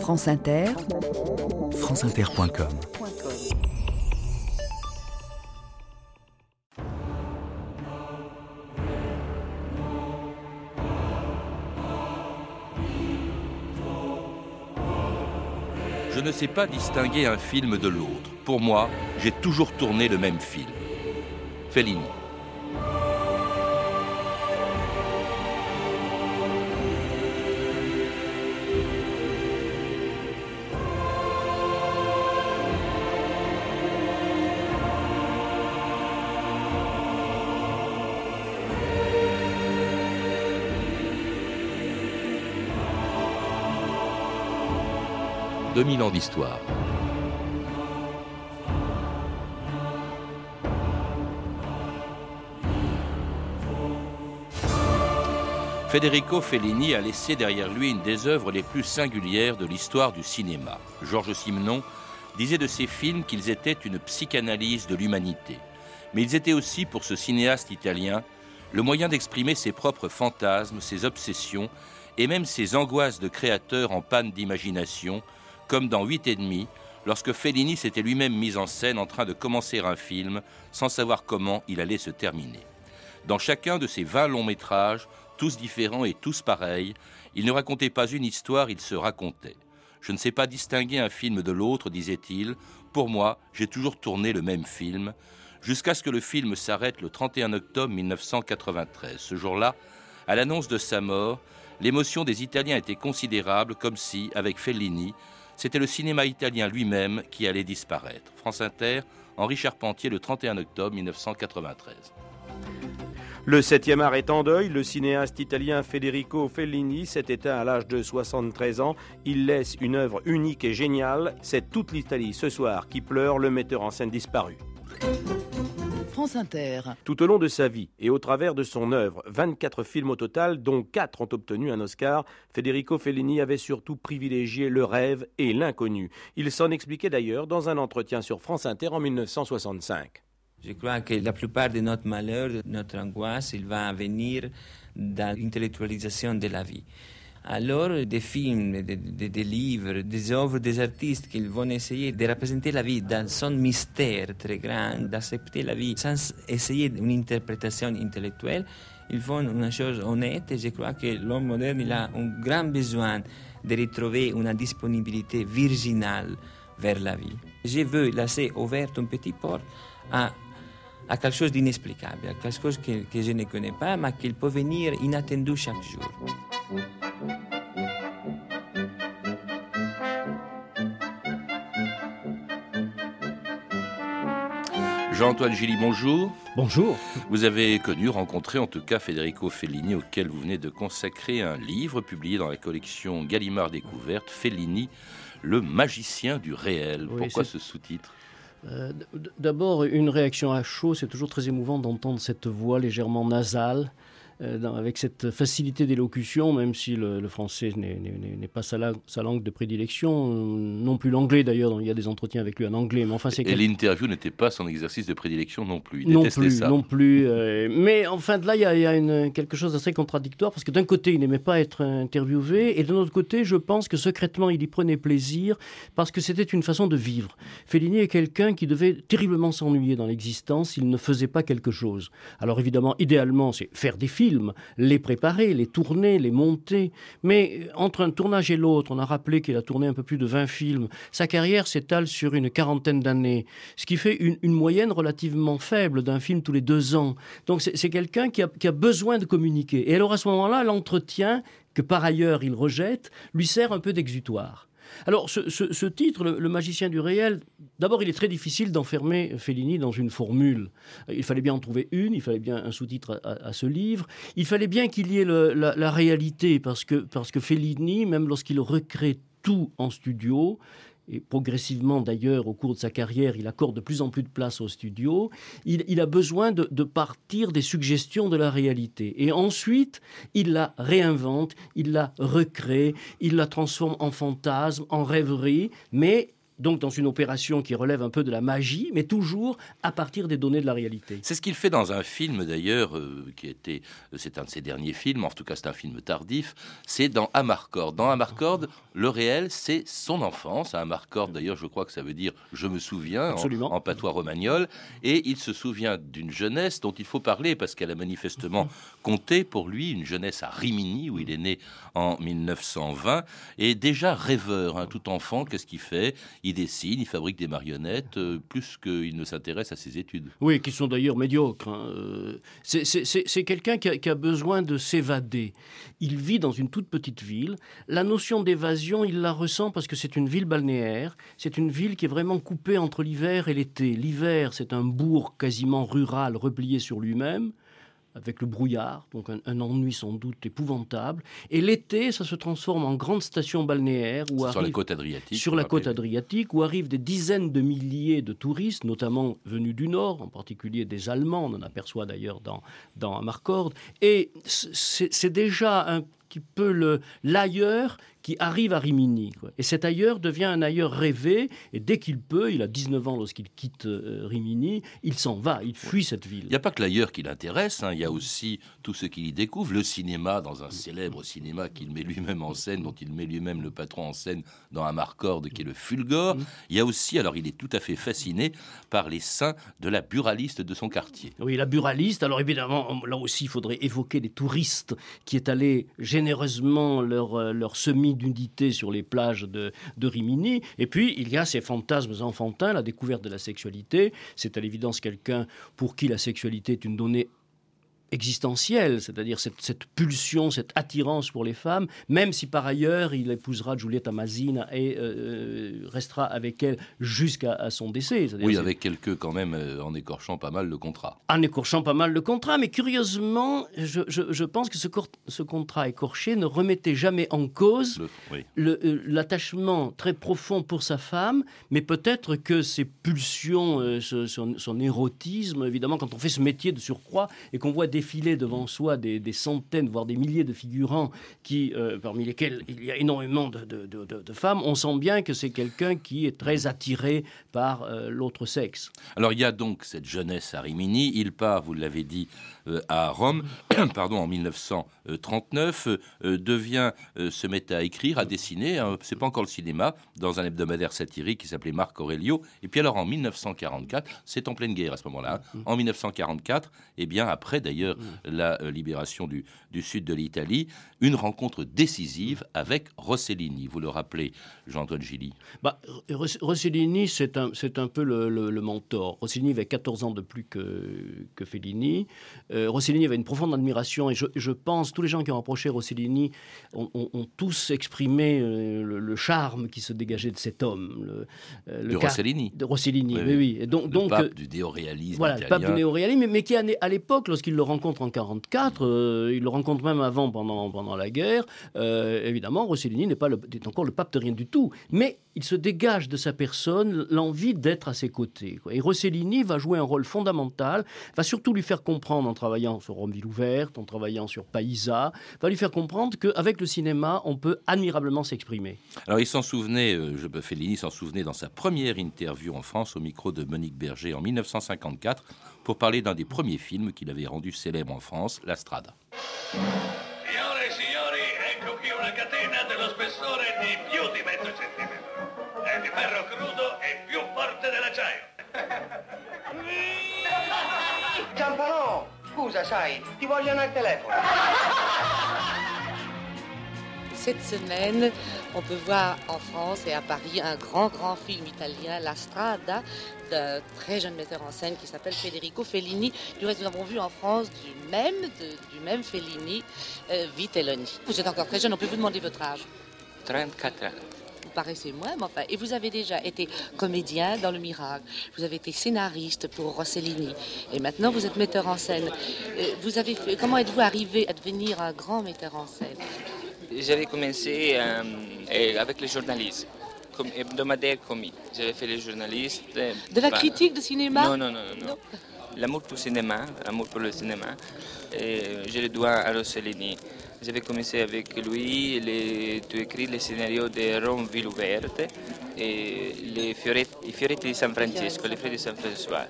France Inter, franceinter.com Je ne sais pas distinguer un film de l'autre. Pour moi, j'ai toujours tourné le même film. Fellini. « 2000 ans d'histoire. Federico Fellini a laissé derrière lui une des œuvres les plus singulières de l'histoire du cinéma. Georges Simenon disait de ses films qu'ils étaient une psychanalyse de l'humanité. Mais ils étaient aussi, pour ce cinéaste italien, le moyen d'exprimer ses propres fantasmes, ses obsessions et même ses angoisses de créateur en panne d'imagination, comme dans Huit et demi, lorsque Fellini s'était lui-même mis en scène en train de commencer un film sans savoir comment il allait se terminer. Dans chacun de ces vingt longs métrages, tous différents et tous pareils, il ne racontait pas une histoire, il se racontait. Je ne sais pas distinguer un film de l'autre, disait-il. Pour moi, j'ai toujours tourné le même film, jusqu'à ce que le film s'arrête le 31 octobre 1993. Ce jour-là, à l'annonce de sa mort, l'émotion des Italiens était considérable, comme si, avec Fellini, c'était le cinéma italien lui-même qui allait disparaître. France Inter, Henri Charpentier, le 31 octobre 1993. Le 7e art est en deuil. Le cinéaste italien Federico Fellini s'est éteint à l'âge de 73 ans. Il laisse une œuvre unique et géniale. C'est toute l'Italie ce soir qui pleure le metteur en scène disparu. France Inter. Tout au long de sa vie et au travers de son œuvre, 24 films au total, dont 4 ont obtenu un Oscar, Federico Fellini avait surtout privilégié le rêve et l'inconnu. Il s'en expliquait d'ailleurs dans un entretien sur France Inter en 1965. Je crois que la plupart de notre malheur, de notre angoisse, il va venir de l'intellectualisation de la vie. Alors, des films, des, livres, des œuvres des artistes qui vont essayer de représenter la vie dans son mystère très grand, d'accepter la vie sans essayer une interprétation intellectuelle, ils font une chose honnête et je crois que l'homme moderne a un grand besoin de retrouver une disponibilité virginale vers la vie. Je veux laisser ouverte une petite porte à à quelque chose d'inexplicable, à quelque chose que, que, je ne connais pas, mais qu'il peut venir inattendu chaque jour. Jean-Antoine Gilly, bonjour. Bonjour. Vous avez connu, rencontré en tout cas Federico Fellini, auquel vous venez de consacrer un livre publié dans la collection Gallimard Découverte, Fellini, le magicien du réel. Oui, Pourquoi ce sous-titre? Euh, D'abord, une réaction à chaud, c'est toujours très émouvant d'entendre cette voix légèrement nasale. Euh, dans, avec cette facilité d'élocution, même si le, le français n'est pas sa, la, sa, langue de prédilection, non plus l'anglais d'ailleurs, il y a des entretiens avec lui en anglais. Mais enfin, et quel... l'interview n'était pas son exercice de prédilection non plus. Il non plus, ça. non plus. Euh, mais enfin, de là, il y a, il y a une, quelque chose d'assez contradictoire parce que d'un côté, il n'aimait pas être interviewé, et de l'autre côté, je pense que secrètement, il y prenait plaisir parce que c'était une façon de vivre. Fellini est quelqu'un qui devait terriblement s'ennuyer dans l'existence s'il ne faisait pas quelque chose. Alors évidemment, idéalement, c'est faire des films les préparer, les tourner, les monter. Mais entre un tournage et l'autre, on a rappelé qu'il a tourné un peu plus de 20 films. Sa carrière s'étale sur une quarantaine d'années, ce qui fait une, une moyenne relativement faible d'un film tous les deux ans. Donc c'est quelqu'un qui a, qui a besoin de communiquer. Et alors à ce moment-là, l'entretien, que par ailleurs il rejette, lui sert un peu d'exutoire. Alors, ce, titre, le, magicien du réel, d'abord, il est très difficile d'enfermer Fellini dans une formule. Il fallait bien en trouver une, il fallait bien un sous-titre à, ce livre. Il fallait bien qu'il y ait la, la, réalité, parce que, parce que Fellini, même lorsqu'il recrée tout en studio, et progressivement d'ailleurs au cours de sa carrière, il accorde de plus en plus de place au studio, il, a besoin de, de, partir des suggestions de la réalité. Et ensuite, il la réinvente, il la recrée, il la transforme en fantasme, en rêverie, mais donc dans une opération qui relève un peu de la magie, mais toujours à partir des données de la réalité. C'est ce qu'il fait dans un film d'ailleurs, euh, qui était, c'est un de ses derniers films, en tout cas c'est un film tardif, c'est dans Amarcord. Dans Amarcord, le réel, c'est son enfance. Amarcord d'ailleurs, je crois que ça veut dire je me souviens en, en, patois romagnol, et il se souvient d'une jeunesse dont il faut parler parce qu'elle a manifestement compté pour lui, une jeunesse à Rimini où il est né en 1920, et déjà rêveur, hein, tout enfant, qu'est-ce qu'il fait? Il dessine, il fabrique des marionnettes, euh, plus qu'il ne s'intéresse à ses études. Oui, qui sont d'ailleurs médiocres. Hein. Euh, c'est quelqu'un qui, qui, a besoin de s'évader. Il vit dans une toute petite ville. La notion d'évasion, il la ressent parce que c'est une ville balnéaire. C'est une ville qui est vraiment coupée entre l'hiver et l'été. L'hiver, c'est un bourg quasiment rural, replié sur lui-même avec le brouillard, donc un, ennui sans doute épouvantable. Et l'été, ça se transforme en grande station balnéaire. Où sur la côte adriatique. Sur la côte adriatique, où arrivent des dizaines de milliers de touristes, notamment venus du Nord, en particulier des Allemands, on en aperçoit d'ailleurs dans, dans Amarcord. Et c'est déjà un petit peu l'ailleurs qui arrive à Rimini. Et cet ailleurs devient un ailleurs rêvé, et dès qu'il peut, il a 19 ans lorsqu'il quitte euh, Rimini, il s'en va, il fuit cette ville. Il n'y a pas que l'ailleurs qui l'intéresse, hein. il y a aussi tout ce qu'il y découvre, le cinéma, dans un célèbre cinéma qu'il met lui-même en scène, dont il met lui-même le patron en scène dans un marcorde qui est le Fulgore. Mm. Il y a aussi, alors il est tout à fait fasciné par les seins de la buraliste de son quartier. Oui, la buraliste, alors évidemment, là aussi, il faudrait évoquer les touristes qui est allé généreusement leur, euh, leur semis d'unité sur les plages de, de, Rimini. Et puis, il y a ces fantasmes enfantins, la découverte de la sexualité. C'est à l'évidence quelqu'un pour qui la sexualité est une donnée existentielle, c'est-à-dire cette, pulsion, cette attirance pour les femmes, même si par ailleurs il épousera Giulietta Mazzina et euh, restera avec elle jusqu'à son décès. Oui, avec quelques quand même euh, en écorchant pas mal le contrat. En écorchant pas mal le contrat, mais curieusement, je, pense que ce, ce, contrat écorché ne remettait jamais en cause euh, l'attachement très profond pour sa femme, mais peut-être que ses pulsions, son, son, érotisme, évidemment, quand on fait ce métier de surcroît et qu'on voit défiler devant soi des, centaines, voire des milliers de figurants, qui, euh, parmi lesquels il y a énormément de, femmes, on sent bien que c'est quelqu'un qui est très attiré par euh, l'autre sexe. Alors il y a donc cette jeunesse à Rimini, il part, vous l'avez dit, euh, à Rome, pardon, en 1939, devient, se met à écrire, à dessiner, hein, c'est pas encore le cinéma, dans un hebdomadaire satirique qui s'appelait Marc Aurelio, et puis alors en 1944, c'est en pleine guerre à ce moment-là, hein. en 1944, et eh bien après d'ailleurs la euh, libération du, sud de l'Italie, une rencontre décisive avec Rossellini. Vous le rappelez, Jean-Antoine Gilly bah, Rossellini, c'est un, un peu le, mentor. Rossellini avait 14 ans de plus que, que Fellini. Euh, Rossellini avait une profonde admiration et je, pense, tous les gens qui ont approché Rossellini ont, tous exprimé euh, le, charme qui se dégageait de cet homme. Le, de Rossellini De Rossellini, oui, oui. Et donc, le donc, pape du néoréalisme Voilà, le pape du néoréalisme, mais, mais qui, à l'époque, lorsqu'il le rencontre en 44, euh, il le rencontre même avant, pendant, pendant la guerre. Euh, évidemment, Rossellini n'est pas le, encore le pape de rien du tout, mais il se dégage de sa personne l'envie d'être à ses côtés. Et Rossellini va jouer un rôle fondamental, va surtout lui faire comprendre en travaillant sur Rome ville ouverte, en travaillant sur Paisa, va lui faire comprendre qu'avec le cinéma, on peut admirablement s'exprimer. Alors il s'en souvenait, euh, Fellini s'en souvenait dans sa première interview en France au micro de Monique Berger en 1954 pour parler d'un des premiers films qu'il avait rendu célèbre en France, La Strada. Signore e signori, ecco qui una catena dello spessore di più di mezzo centimetro. È di ferro crudo e più forte dell'acciaio. Giampalò, scusa, sai, ti vogliono al telefono. Cette semaine, on peut voir en France et à Paris un grand, grand film italien, La Strada, d'un très jeune metteur en scène qui s'appelle Federico Fellini. Du reste, nous avons vu en France du même, du même Fellini, euh, Vitelloni. Vous êtes encore très jeune, on peut vous demander votre âge 34 ans Vous paraissez moins, mais enfin. Et vous avez déjà été comédien dans Le Miracle. Vous avez été scénariste pour Rossellini. Et maintenant, vous êtes metteur en scène. Euh, vous avez comment êtes-vous arrivé à devenir un grand metteur en scène? J'avais commencé euh, avec les journalistes, comme hebdomadaire commis. J'avais fait les journalistes. Euh, de la critique de cinéma? Non, non, non. non. L'amour pour le cinéma, l'amour pour le cinéma, et je le dois à Rossellini. J'avais commencé avec lui, les, tu écris les scénarios de Rome Ville Ouverte et les fioretti, fioretti di San Francesco, les fleurs de San François.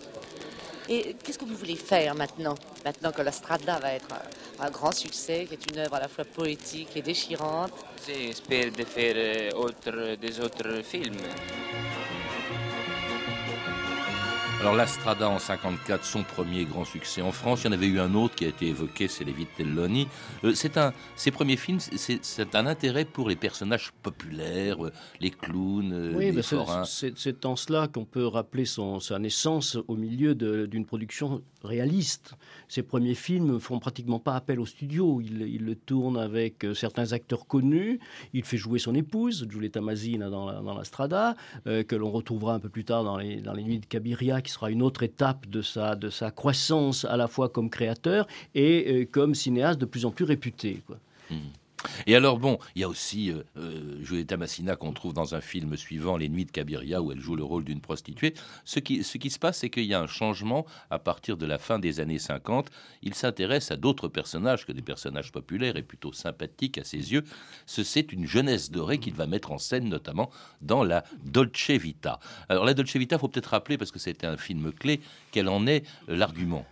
Et qu'est-ce que vous voulez faire maintenant Maintenant que la Strada va être un, grand succès, qui est une œuvre à la fois poétique et déchirante? J'espère de faire euh, autre, des autres films. Alors l'Astrada en 54, son premier grand succès en France. Il y en avait eu un autre qui a été évoqué, c'est Les Vitelloni. Euh, c'est un, ces premiers films, c'est, un intérêt pour les personnages populaires, euh, les clowns, euh, Oui, les forains. c'est en cela qu'on peut rappeler son, sa naissance au milieu d'une production réaliste. Ses premiers films font pratiquement pas appel au studio. Il, il le tourne avec certains acteurs connus. Il fait jouer son épouse, Giulietta Masina, dans la, dans la Strada, que l'on retrouvera un peu plus tard dans les, dans les Nuits de Cabiria, qui sera une autre étape de sa, de sa croissance à la fois comme créateur et euh, comme cinéaste de plus en plus réputé. quoi. Et alors, bon, il y a aussi euh, euh, Julieta Massina qu'on trouve dans un film suivant, Les Nuits de Cabiria, où elle joue le rôle d'une prostituée. Ce qui, se passe, c'est qu'il y a un changement à partir de la fin des années 50. Il s'intéresse à d'autres personnages que des personnages populaires et plutôt sympathiques à ses yeux. Ce, c'est une jeunesse dorée qu'il va mettre en scène, notamment dans la Dolce Vita. Alors, la Dolce Vita, faut peut-être rappeler, parce que c'était un film clé, quel en est l'argument?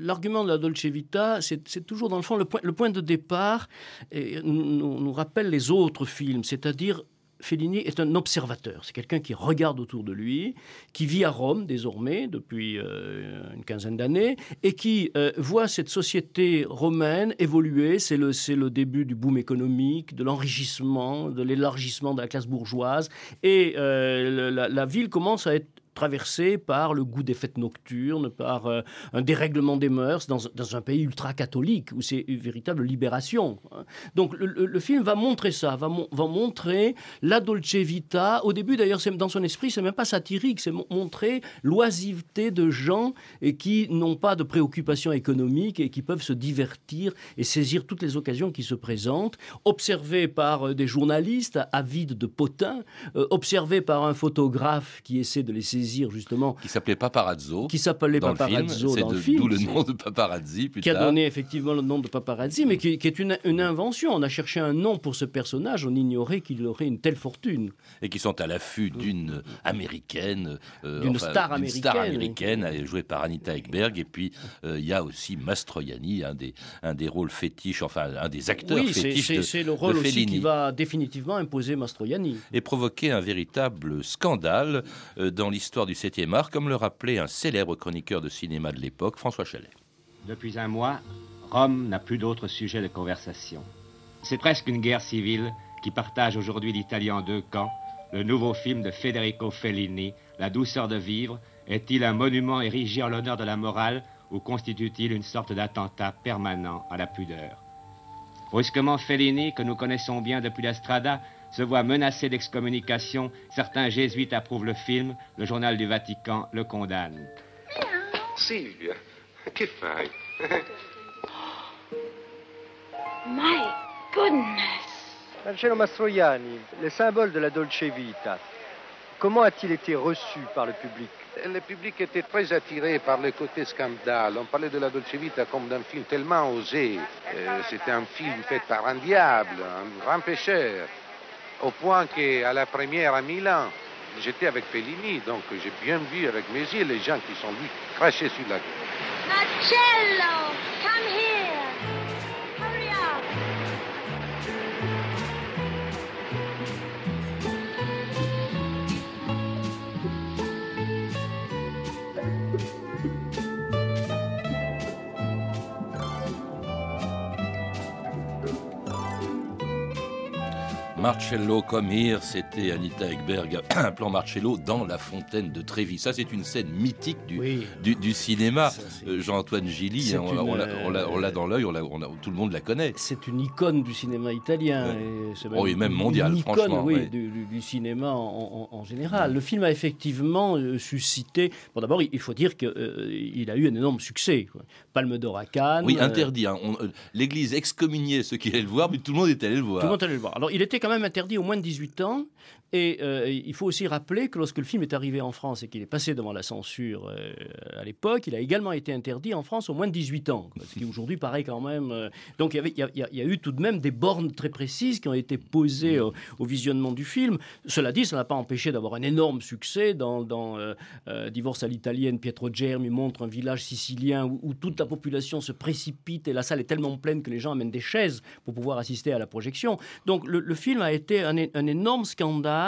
L'argument de la Dolce Vita, c'est toujours dans le fond le point, de départ et nous, nous- rappelle les autres films, c'est-à-dire Fellini est un observateur, c'est quelqu'un qui regarde autour de lui, qui vit à Rome désormais depuis euh, une quinzaine d'années et qui euh, voit cette société romaine évoluer. C'est le, début du boom économique, de l'enrichissement, de l'élargissement de la classe bourgeoise. Et euh, la ville commence à être traversée par le goût des fêtes nocturnes, par euh, un dérèglement des mœurs dans, un pays ultra-catholique où c'est une véritable libération. hein. Donc le, film va montrer ça, va, mon- va montrer la Dolce Vita. Au début d'ailleurs, dans son esprit, c'est même pas satirique, c'est mon- montrer l'oisiveté de gens et qui n'ont pas de préoccupations économiques et qui peuvent se divertir et saisir toutes les occasions qui se présentent, observé par euh, des journalistes avides de potins, euh, observé par un photographe qui essaie de les saisir justement Qui s'appelait Paparazzo. qui s'appelait Paparazzo dans de- le film. d'où le nom de paparazzi plus qui a donné effectivement le nom de paparazzi, mais qui, qui est une, une invention. On a cherché un nom pour ce personnage, on ignorait qu'il aurait une telle fortune. et qui sont à l'affût d'une américaine, euh, D'une star américaine, euh, jouée par Anita Ekberg. Et puis euh, il y a aussi Mastroianni, un des, un des rôles fétiches, enfin un des acteurs Oui, fétiches c'est de, le de rôle aussi Fellini. qui va définitivement imposer Mastroianni. Et provoquer un véritable scandale euh, dans l'histoire du 7e art, comme le rappelait un célèbre chroniqueur de cinéma de l'époque, François Chalet. Depuis un mois, Rome n'a plus d'autre sujet de conversation. C'est presque une guerre civile qui partage aujourd'hui l'Italie en deux camps. Le nouveau film de Federico Fellini, La douceur de vivre, est-il un monument érigé en l'honneur de la morale ou constitue-t-il une sorte d'attentat permanent à la pudeur? Brusquement, Fellini, que nous connaissons bien depuis la Strada, se voit menacé d'excommunication. Certains jésuites approuvent le film, le journal du Vatican le condamne. Silvia, che fai? My goodness. Marcello Mastroianni, le symbole de la Dolce Vita, comment a-t-il été reçu par le public? Le public était très attiré par le côté scandale. On parlait de la Dolce Vita comme d'un film tellement osé. Euh, C'était un film fait par un diable, un grand pécheur. Au point qu'à la première à Milan, j'étais avec Fellini, donc j'ai bien vu avec mes yeux les gens qui sont venus cracher sur la gueule. Marcello comme here, c'était Anita Ekberg, un plan Marcello dans la fontaine de Trévis. Ça, c'est une scène mythique du, Oui. du, du cinéma. Euh, Jean-Antoine Gilly, hein, on, l'a- une, on l'a- euh, dans l'œil, tout le monde la connaît. C'est une icône du cinéma italien. Ouais. et c'est Oh, et même mondial, une icône, franchement, Oui, ouais. du, cinéma en, en- en général. Le film a effectivement euh, suscité. Bon, d'abord, il faut dire qu'il a eu un énorme succès. quoi. Palme d'or à Cannes. Oui, euh, interdit. hein. Euh, L'Église excommuniait ceux qui allaient le voir, mais tout le monde est allé le voir. Tout le monde allait le voir. Alors, il était quand même interdit au moins de 18 ans. Et euh, il faut aussi rappeler que lorsque le film est arrivé en France et qu'il est passé devant la censure euh, à l'époque, il a également été interdit en France au moins de 18 ans, ce qui aujourd'hui paraît quand même... donc il y, a, eu tout de même des bornes très précises qui ont été posées au, visionnement du film. Cela dit, ça n'a pas empêché d'avoir un énorme succès dans, euh, Divorce à l'italienne, Pietro Germi montre un village sicilien où, toute la population se précipite et la salle est tellement pleine que les gens amènent des chaises pour pouvoir assister à la projection. Donc le, film a été un énorme scandale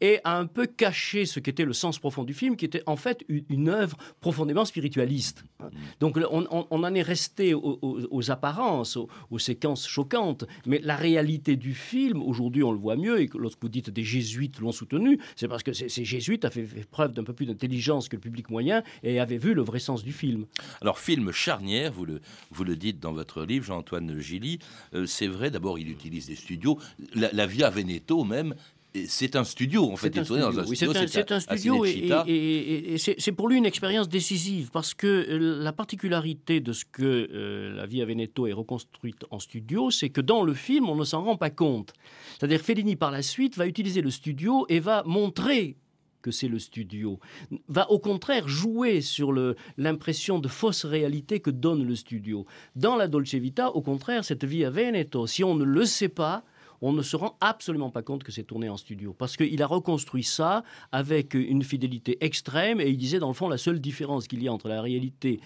et a un peu caché ce qu'était le sens profond du film, qui était en fait une, œuvre profondément spiritualiste. Donc on, en est resté aux, apparences, aux, séquences choquantes, mais la réalité du film, aujourd'hui on le voit mieux, et que lorsque vous dites des jésuites l'ont soutenu, c'est parce que ces, jésuites avaient fait preuve d'un peu plus d'intelligence que le public moyen et avaient vu le vrai sens du film. Alors, film charnière, vous le, dites dans votre livre, Jean-Antoine Gilly. Euh, c'est vrai, d'abord, il utilise des studios. La, Via Veneto, même, c'est un studio, en fait. C'est un tourné dans studio, un oui, studio, c'est un, à- à studio et, c'est pour lui une expérience décisive parce que euh, la particularité de ce que euh, la Via Veneto est reconstruite en studio, c'est que dans le film, on ne s'en rend pas compte. C'est-à-dire Fellini, par la suite, va utiliser le studio et va montrer que c'est le studio, va au contraire jouer sur l'impression de fausse réalité que donne le studio. Dans la Dolce Vita, au contraire, cette Via Veneto, si on ne le sait pas, on ne se rend absolument pas compte que c'est tourné en studio. Parce qu'il a reconstruit ça avec une fidélité extrême et il disait, dans le fond, la seule différence qu'il y a entre la réalité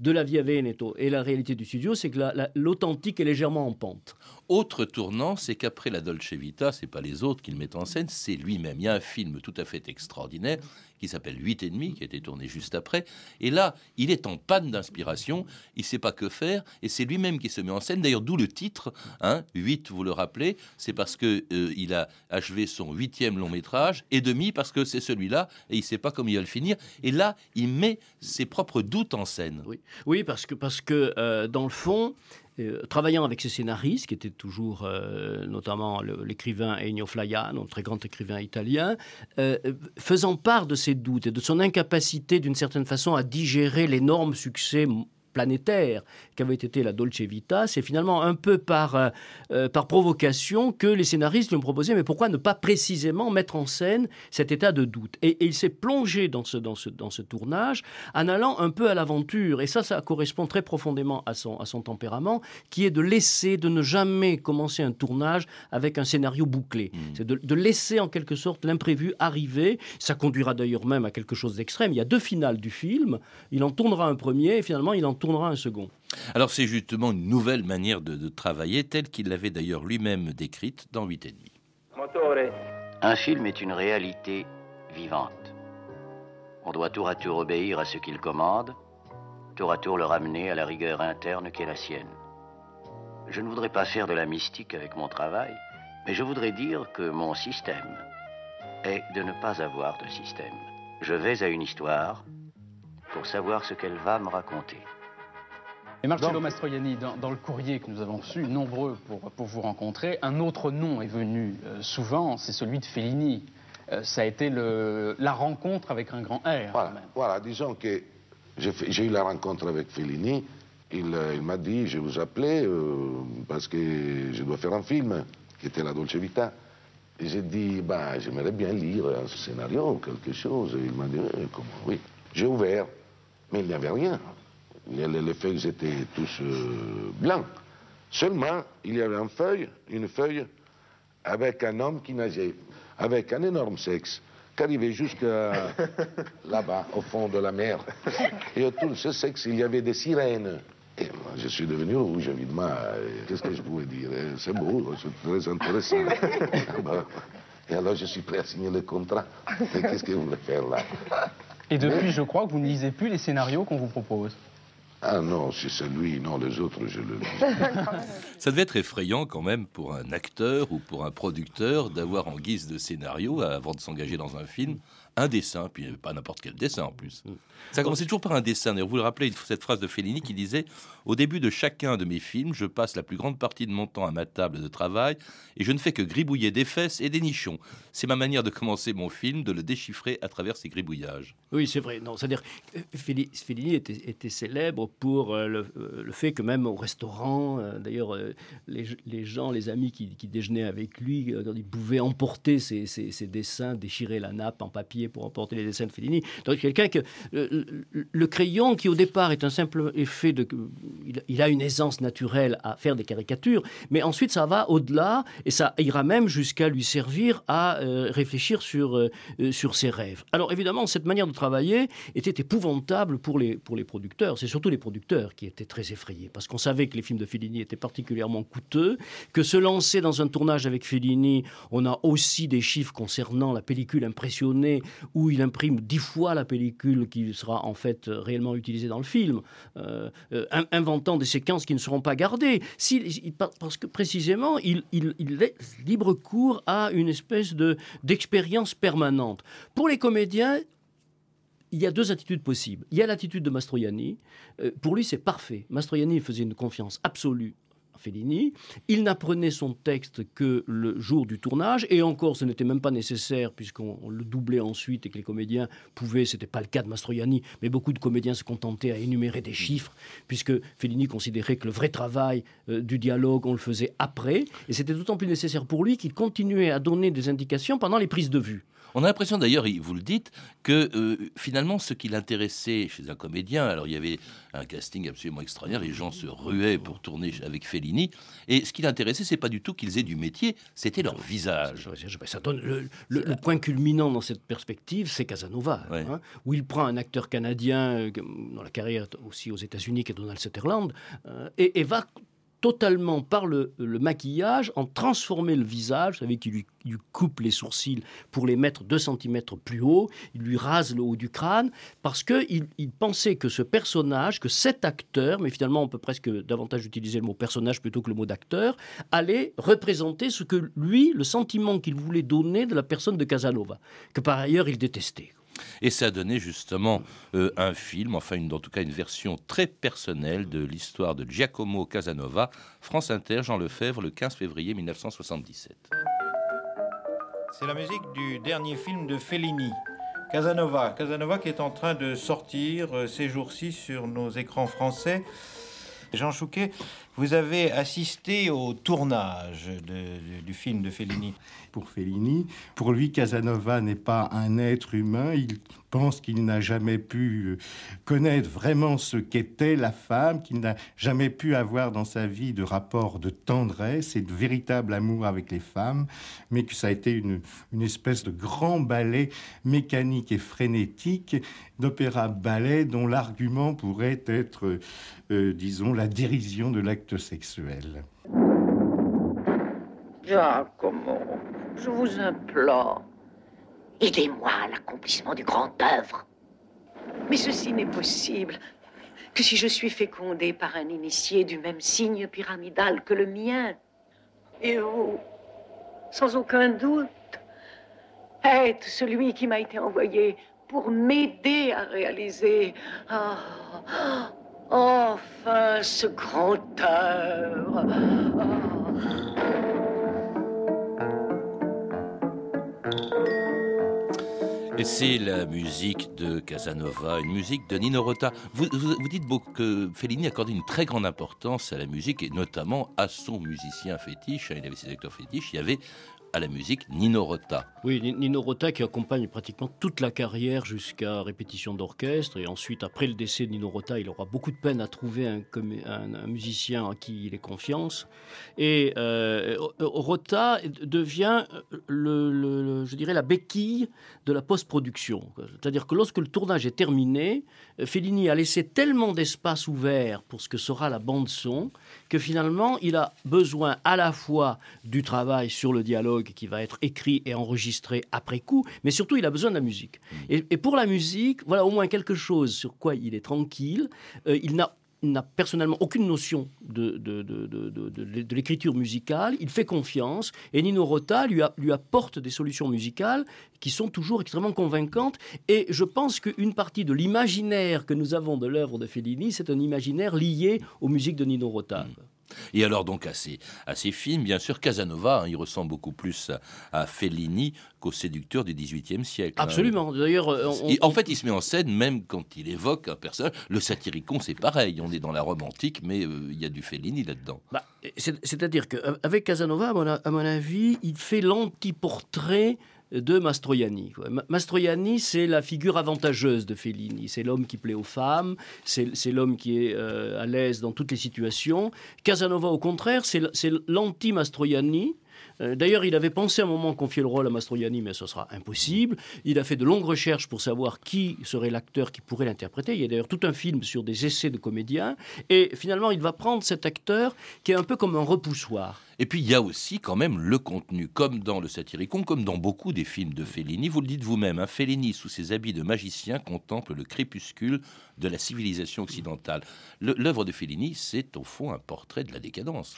de la Via Veneto et la réalité du studio, c'est que la- la- l'authentique est légèrement en pente. Autre tournant, c'est qu'après la Dolce Vita, c'est pas les autres qui le mettent en scène, c'est lui-même. Il y a un film tout à fait extraordinaire qui s'appelle Huit et demi, qui a été tourné juste après. Et là, il est en panne d'inspiration, il sait pas que faire, et c'est lui-même qui se met en scène. D'ailleurs, d'où le titre, hein, 8, vous le rappelez, c'est parce que euh, il a achevé son huitième long métrage, et demi parce que c'est celui-là, et il sait pas comment il va le finir. Et là, il met ses propres doutes en scène. Oui, oui parce que, parce que euh, dans le fond, travaillant avec ses scénaristes, qui étaient toujours euh, notamment l'écrivain Ennio Flaiano, un très grand écrivain italien, euh, euh, faisant part de ses doutes et de son incapacité d'une certaine façon à digérer l'énorme succès planétaire qu'avait été la Dolce Vita, c'est finalement un peu par, euh, euh, par provocation que les scénaristes lui ont proposé, mais pourquoi ne pas précisément mettre en scène cet état de doute? Et, et il s'est plongé dans ce, dans, ce, dans ce tournage en allant un peu à l'aventure, et ça, ça correspond très profondément à son, à son tempérament, qui est de laisser, de ne jamais commencer un tournage avec un scénario bouclé. C'est de, de laisser en quelque sorte l'imprévu arriver. Ça conduira d'ailleurs même à quelque chose d'extrême. Il y a deux finales du film. Il en tournera un premier et finalement il en tournera un second. Alors c'est justement une nouvelle manière de, de travailler, telle qu'il l'avait d'ailleurs lui-même décrite dans Huit et demi. Un film est une réalité vivante. On doit tour à tour obéir à ce qu'il commande, tour à tour le ramener à la rigueur interne qui est la sienne. Je ne voudrais pas faire de la mystique avec mon travail, mais je voudrais dire que mon système est de ne pas avoir de système. Je vais à une histoire pour savoir ce qu'elle va me raconter. Et Marcello Mastroianni, dans, dans le courrier que nous avons reçu, nombreux pour, pour vous rencontrer, un autre nom est venu euh, souvent, c'est celui de Fellini. Euh, ça a été le, la rencontre avec un grand R. Voilà, voilà, disons que j'ai eu la rencontre avec Fellini. Il, euh, il m'a dit, je vous appelais euh, parce que je dois faire un film qui était La Dolce Vita. Et j'ai dit, bah, j'aimerais bien lire un scénario, quelque chose. Et il m'a dit, Eh, comment, oui. J'ai ouvert, mais il n'y avait rien. Les, les- les feuilles étaient tous euh, blancs. Seulement, il y avait une feuille, une feuille avec un homme qui nageait, avec un énorme sexe, qui arrivait jusqu'à là-bas, au fond de la mer. Et autour de ce sexe, il y avait des sirènes. Et moi, je suis devenu rouge, évidemment. Qu'est-ce que je pouvais dire Eh, C'est beau, c'est très intéressant. Et alors, je suis prêt à signer le contrat. Et qu'est-ce que vous voulez faire là? Et depuis, je crois que vous ne lisez plus les scénarios qu'on vous propose. Ah non, c'est lui, non, les autres, je le. Ça devait être effrayant quand même pour un acteur ou pour un producteur d'avoir en guise de scénario, avant de s'engager dans un film, un dessin, puis pas n'importe quel dessin en plus. Ça commençait toujours par un dessin. D'ailleurs, vous le rappelez, cette phrase de Fellini qui disait Au début de chacun de mes films, je passe la plus grande partie de mon temps à ma table de travail et je ne fais que gribouiller des fesses et des nichons. C'est ma manière de commencer mon film, de le déchiffrer à travers ces gribouillages. Oui, c'est vrai. Non, c'est-à-dire, euh, Felli- Fellini était, était célèbre pour euh, le, euh, le, fait que même au restaurant, d'ailleurs, les, les, gens, les amis qui, qui déjeunaient avec lui, ils pouvaient emporter ses, ses, ses, dessins, déchirer la nappe en papier pour emporter les dessins de Fellini. Donc quelqu'un que le, crayon, qui au départ est un simple effet de, il, a une aisance naturelle à faire des caricatures, mais ensuite ça va au-delà et ça ira même jusqu'à lui servir à euh, réfléchir sur euh, sur ses rêves. Alors évidemment, cette manière de travailler était épouvantable pour les pour les producteurs. C'est surtout les producteurs qui étaient très effrayés parce qu'on savait que les films de Fellini étaient particulièrement coûteux, que se lancer dans un tournage avec Fellini, on a aussi des chiffres concernant la pellicule impressionnée où il imprime dix fois la pellicule qui sera en fait réellement utilisée dans le film, euh, euh, inventant des séquences qui ne seront pas gardées. Parce que précisément, il laisse libre cours à une espèce de d'expérience permanente. Pour les comédiens, il y a deux attitudes possibles. Il y a l'attitude de Mastroianni. Euh, pour lui, c'est parfait. Mastroianni faisait une confiance absolue Fellini. Il n'apprenait son texte que le jour du tournage, et encore, ce n'était même pas nécessaire, puisqu'on le doublait ensuite et que les comédiens pouvaient, ce n'était pas le cas de Mastroianni, mais beaucoup de comédiens se contentaient à énumérer des chiffres, puisque Fellini considérait que le vrai travail euh, du dialogue, on le faisait après, et c'était d'autant plus nécessaire pour lui qu'il continuait à donner des indications pendant les prises de vue. On a l'impression d'ailleurs, vous le dites, que euh, finalement ce qui l'intéressait chez un comédien, alors il y avait un casting absolument extraordinaire, les gens se ruaient pour tourner avec Fellini, et ce qui l'intéressait, c'est pas du tout qu'ils aient du métier, c'était leur visage. Ça donne le, le, le, point culminant dans cette perspective, c'est Casanova, ouais. hein, où il prend un acteur canadien euh, dont la carrière aussi aux États-Unis, qui est Donald Sutherland, euh, et, et va totalement par le, maquillage, en transformer le visage. Vous savez qu'il lui, lui, coupe les sourcils pour les mettre 2 cm plus haut. Il lui rase le haut du crâne parce qu'il il pensait que ce personnage, que cet acteur, mais finalement on peut presque davantage utiliser le mot personnage plutôt que le mot d'acteur, allait représenter ce que lui, le sentiment qu'il voulait donner de la personne de Casanova, que par ailleurs il détestait. Et ça a donné justement euh, un film, enfin en tout cas une version très personnelle de l'histoire de Giacomo Casanova, France Inter, Jean Lefebvre, le 15 février 1977. C'est la musique du dernier film de Fellini, Casanova. Casanova qui est en train de sortir euh, ces jours-ci sur nos écrans français. Jean Chouquet, vous avez assisté au tournage du film de Fellini. Pour Fellini, pour lui, Casanova n'est pas un être humain. Il pense qu'il n'a jamais pu connaître vraiment ce qu'était la femme, qu'il n'a jamais pu avoir dans sa vie de rapport de tendresse et de véritable amour avec les femmes, mais que ça a été une, une espèce de grand ballet mécanique et frénétique d'opéra-ballet dont l'argument pourrait être, euh, disons, la dérision de je vous implore, aidez-moi à l'accomplissement du grand œuvre. Mais ceci n'est possible que si je suis fécondé par un initié du même signe pyramidal que le mien. Et vous, sans aucun doute, êtes celui qui m'a été envoyé pour m'aider à réaliser. Oh, enfin, ce grand œuvre. Oh. Et c'est la musique de Casanova, une musique de Nino Rota. Vous dites beaucoup que Fellini accordait une très grande importance à la musique et notamment à son musicien fétiche. Il avait ses acteurs fétiches. Il y avait à la musique Nino Rota. Oui, Nino Rota qui accompagne pratiquement toute la carrière jusqu'à répétition d'orchestre et ensuite après le décès de Nino Rota, il aura beaucoup de peine à trouver un, musicien à qui il ait confiance et euh, Rota devient le, je dirais la béquille de la post-production. C'est-à-dire que lorsque le tournage est terminé, Fellini a laissé tellement d'espace ouvert pour ce que sera la bande son que finalement il a besoin à la fois du travail sur le dialogue qui va être écrit et enregistré après coup, mais surtout il a besoin de la musique. Et, et pour la musique, voilà au moins quelque chose sur quoi il est tranquille. Euh, il n'a n'a personnellement aucune notion de, de, de, de, de l'écriture musicale, il fait confiance et Nino Rota lui, a, lui apporte des solutions musicales qui sont toujours extrêmement convaincantes et je pense qu'une partie de l'imaginaire que nous avons de l'œuvre de Fellini, c'est un imaginaire lié aux musiques de Nino Rota. Mmh. Et alors donc à ces, à bien sûr, Casanova, hein, il ressemble beaucoup plus à Fellini qu'au séducteur du XVIIIe siècle. hein. Absolument. D'ailleurs, euh, on- en fait, il se met en scène même quand il évoque un personnage. Le satiricon, c'est pareil. On est dans la Rome antique, mais euh, il y a du Fellini là-dedans. Bah, c'est- C'est-à-dire qu'avec Casanova, à mon, a- à mon avis, il fait l'antiportrait de Mastroianni. Mastroianni, c'est la figure avantageuse de Fellini. C'est l'homme qui plaît aux femmes, c'est l'homme qui est euh, à l'aise dans toutes les situations. Casanova, au contraire, c'est l'anti-Mastroianni. Euh, D'ailleurs, il avait pensé à un moment confier le rôle à Mastroianni, mais ce sera impossible. Il a fait de longues recherches pour savoir qui serait l'acteur qui pourrait l'interpréter. Il y a d'ailleurs tout un film sur des essais de comédiens. Et finalement, il va prendre cet acteur qui est un peu comme un repoussoir. Et puis il y a aussi quand même le contenu, comme dans le Satyricon, comme dans beaucoup des films de Fellini. Vous le dites vous-même, hein, Fellini, sous ses habits de magicien, contemple le crépuscule de la civilisation occidentale. Le- L'œuvre de Fellini, c'est au fond un portrait de la décadence.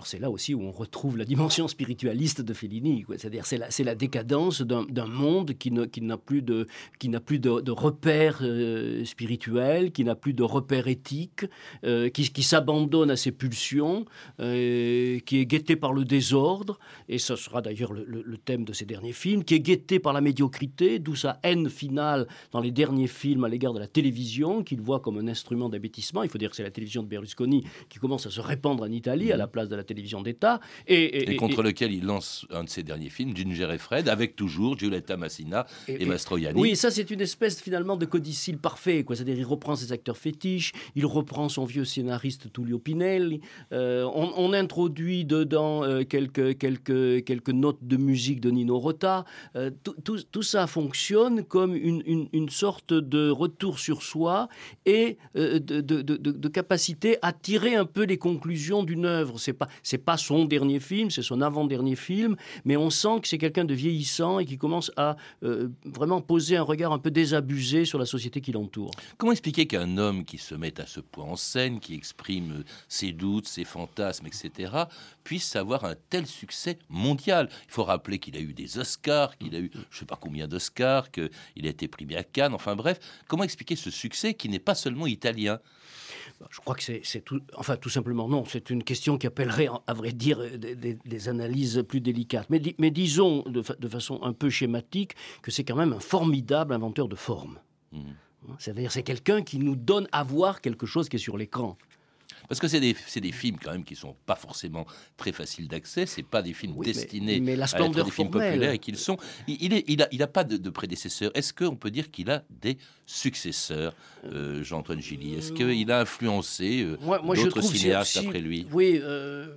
Alors c'est là aussi où on retrouve la dimension spiritualiste de Fellini. C'est-à-dire c'est la, c'est la décadence d'un monde qui n'a plus de, qui n'a plus de, de repères euh, spirituels, qui n'a plus de repères éthiques, euh, qui, qui s'abandonne à ses pulsions, euh, qui est guetté par le désordre, et ce sera d'ailleurs le, le- le thème de ces derniers films, qui est guetté par la médiocrité, d'où sa haine finale dans les derniers films à l'égard de la télévision, qu'il voit comme un instrument d'abêtissement. Il faut dire que c'est la télévision de Berlusconi qui commence à se répandre en Italie à la place de la télévision d'État. Et, Et, contre lequel il lance un de ses derniers films, Ginger et Fred, avec toujours Giulietta Massina et, Mastroianni. Oui, ça c'est une espèce finalement de codicile parfait. C'est-à-dire il reprend ses acteurs fétiches, il reprend son vieux scénariste Tullio Pinelli, euh, on, on introduit dedans euh, quelques, quelques, quelques notes de musique de Nino Rota. Euh, tout, tout- tout ça fonctionne comme une, une- une sorte de retour sur soi et de, de- de- de- de capacité à tirer un peu les conclusions d'une œuvre. C'est pas c'est pas son dernier film, c'est son avant-dernier film, mais on sent que c'est quelqu'un de vieillissant et qui commence à euh, vraiment poser un regard un peu désabusé sur la société qui l'entoure. Comment expliquer qu'un homme qui se met à ce point en scène, qui exprime ses doutes, ses fantasmes, etc., puisse avoir un tel succès mondial? Il faut rappeler qu'il a eu des Oscars, qu'il a eu je sais pas combien d'Oscars, qu'il a été primé à Cannes, enfin bref, comment expliquer ce succès qui n'est pas seulement italien? Je crois que c'est c'est tout, enfin tout simplement non, c'est une question qui appellerait, à vrai dire, euh, des, des- des analyses plus délicates. Mais, di- mais disons de, fa- de façon un peu schématique que c'est quand même un formidable inventeur de forme. C'est-à-dire c'est quelqu'un qui nous donne à voir quelque chose qui est sur l'écran. Parce que c'est des, films quand même qui sont pas forcément très faciles d'accès. C'est pas des films Oui, destinés mais la à être des films formelle. populaires et qu'ils sont. Il, il a, il a pas de, de prédécesseur. Est-ce qu'on peut dire qu'il a des successeurs, euh, Jean-Antoine Gilly? Est-ce qu'il a influencé euh, Moi- moi, je d'autres cinéastes si- après lui? Oui, euh,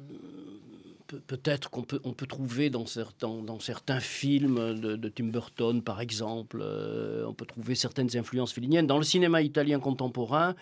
peut-être qu'on peut, on peut trouver dans certains, dans certains films de, Tim Burton, par exemple, euh, on peut trouver certaines influences felliniennes. Dans le cinéma italien contemporain,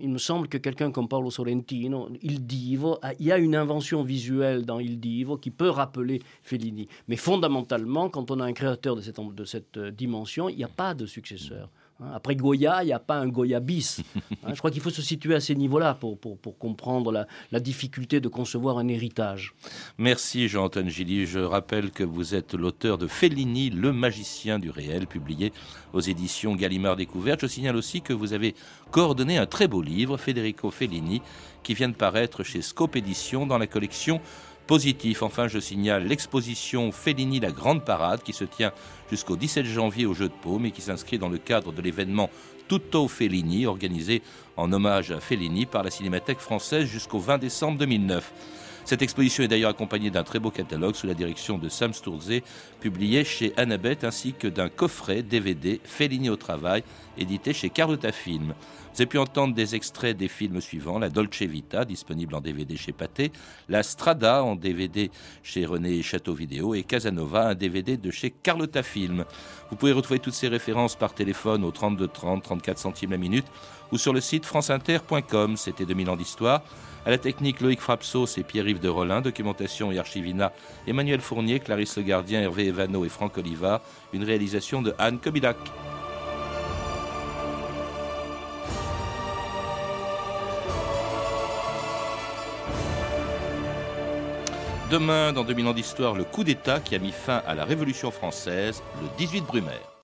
il me semble que quelqu'un comme Paolo Sorrentino, Il Divo, il y a une invention visuelle dans Il Divo qui peut rappeler Fellini. Mais fondamentalement, quand on a un créateur de cette, de cette euh, dimension, il n'y a pas de successeur. Hein, Après Goya, il n'y a pas un Goya bis. Hein, je crois qu'il faut se situer à ces niveaux-là pour, pour, pour comprendre la, la difficulté de concevoir un héritage. Merci Jean-Antoine Gilly. Je rappelle que vous êtes l'auteur de Fellini, le magicien du réel, publié aux éditions Gallimard Découverte. Je signale aussi que vous avez coordonné un très beau livre, Federico Fellini, qui vient de paraître chez Scope Éditions dans la collection Positif. Enfin, je signale l'exposition Fellini La Grande Parade qui se tient jusqu'au 17 janvier au Jeu de Paume et qui s'inscrit dans le cadre de l'événement Tutto Fellini, organisé en hommage à Fellini par la Cinémathèque française jusqu'au 20 décembre 2009. Cette exposition est d'ailleurs accompagnée d'un très beau catalogue sous la direction de Sam Sturze, publié chez Annabeth, ainsi que d'un coffret DVD Fellini au travail, édité chez Carlotta Film. Vous avez pu entendre des extraits des films suivants La Dolce Vita, disponible en DVD chez Pathé, La Strada en DVD chez René Château Vidéo et Casanova, un DVD de chez Carlotta Film. Vous pouvez retrouver toutes ces références par téléphone au 32 30, 34 centimes la minute ou sur le site franceinter.com. C'était 2000 ans d'histoire. À la technique, Loïc Frapsos et Pierre-Yves de Rollin. Documentation et archivina, Emmanuel Fournier, Clarisse Le Gardien, Hervé Evano et Franck Oliva. Une réalisation de Anne Kobilac. Demain, dans 2000 ans d'histoire, le coup d'État qui a mis fin à la Révolution française, le 18 Brumaire.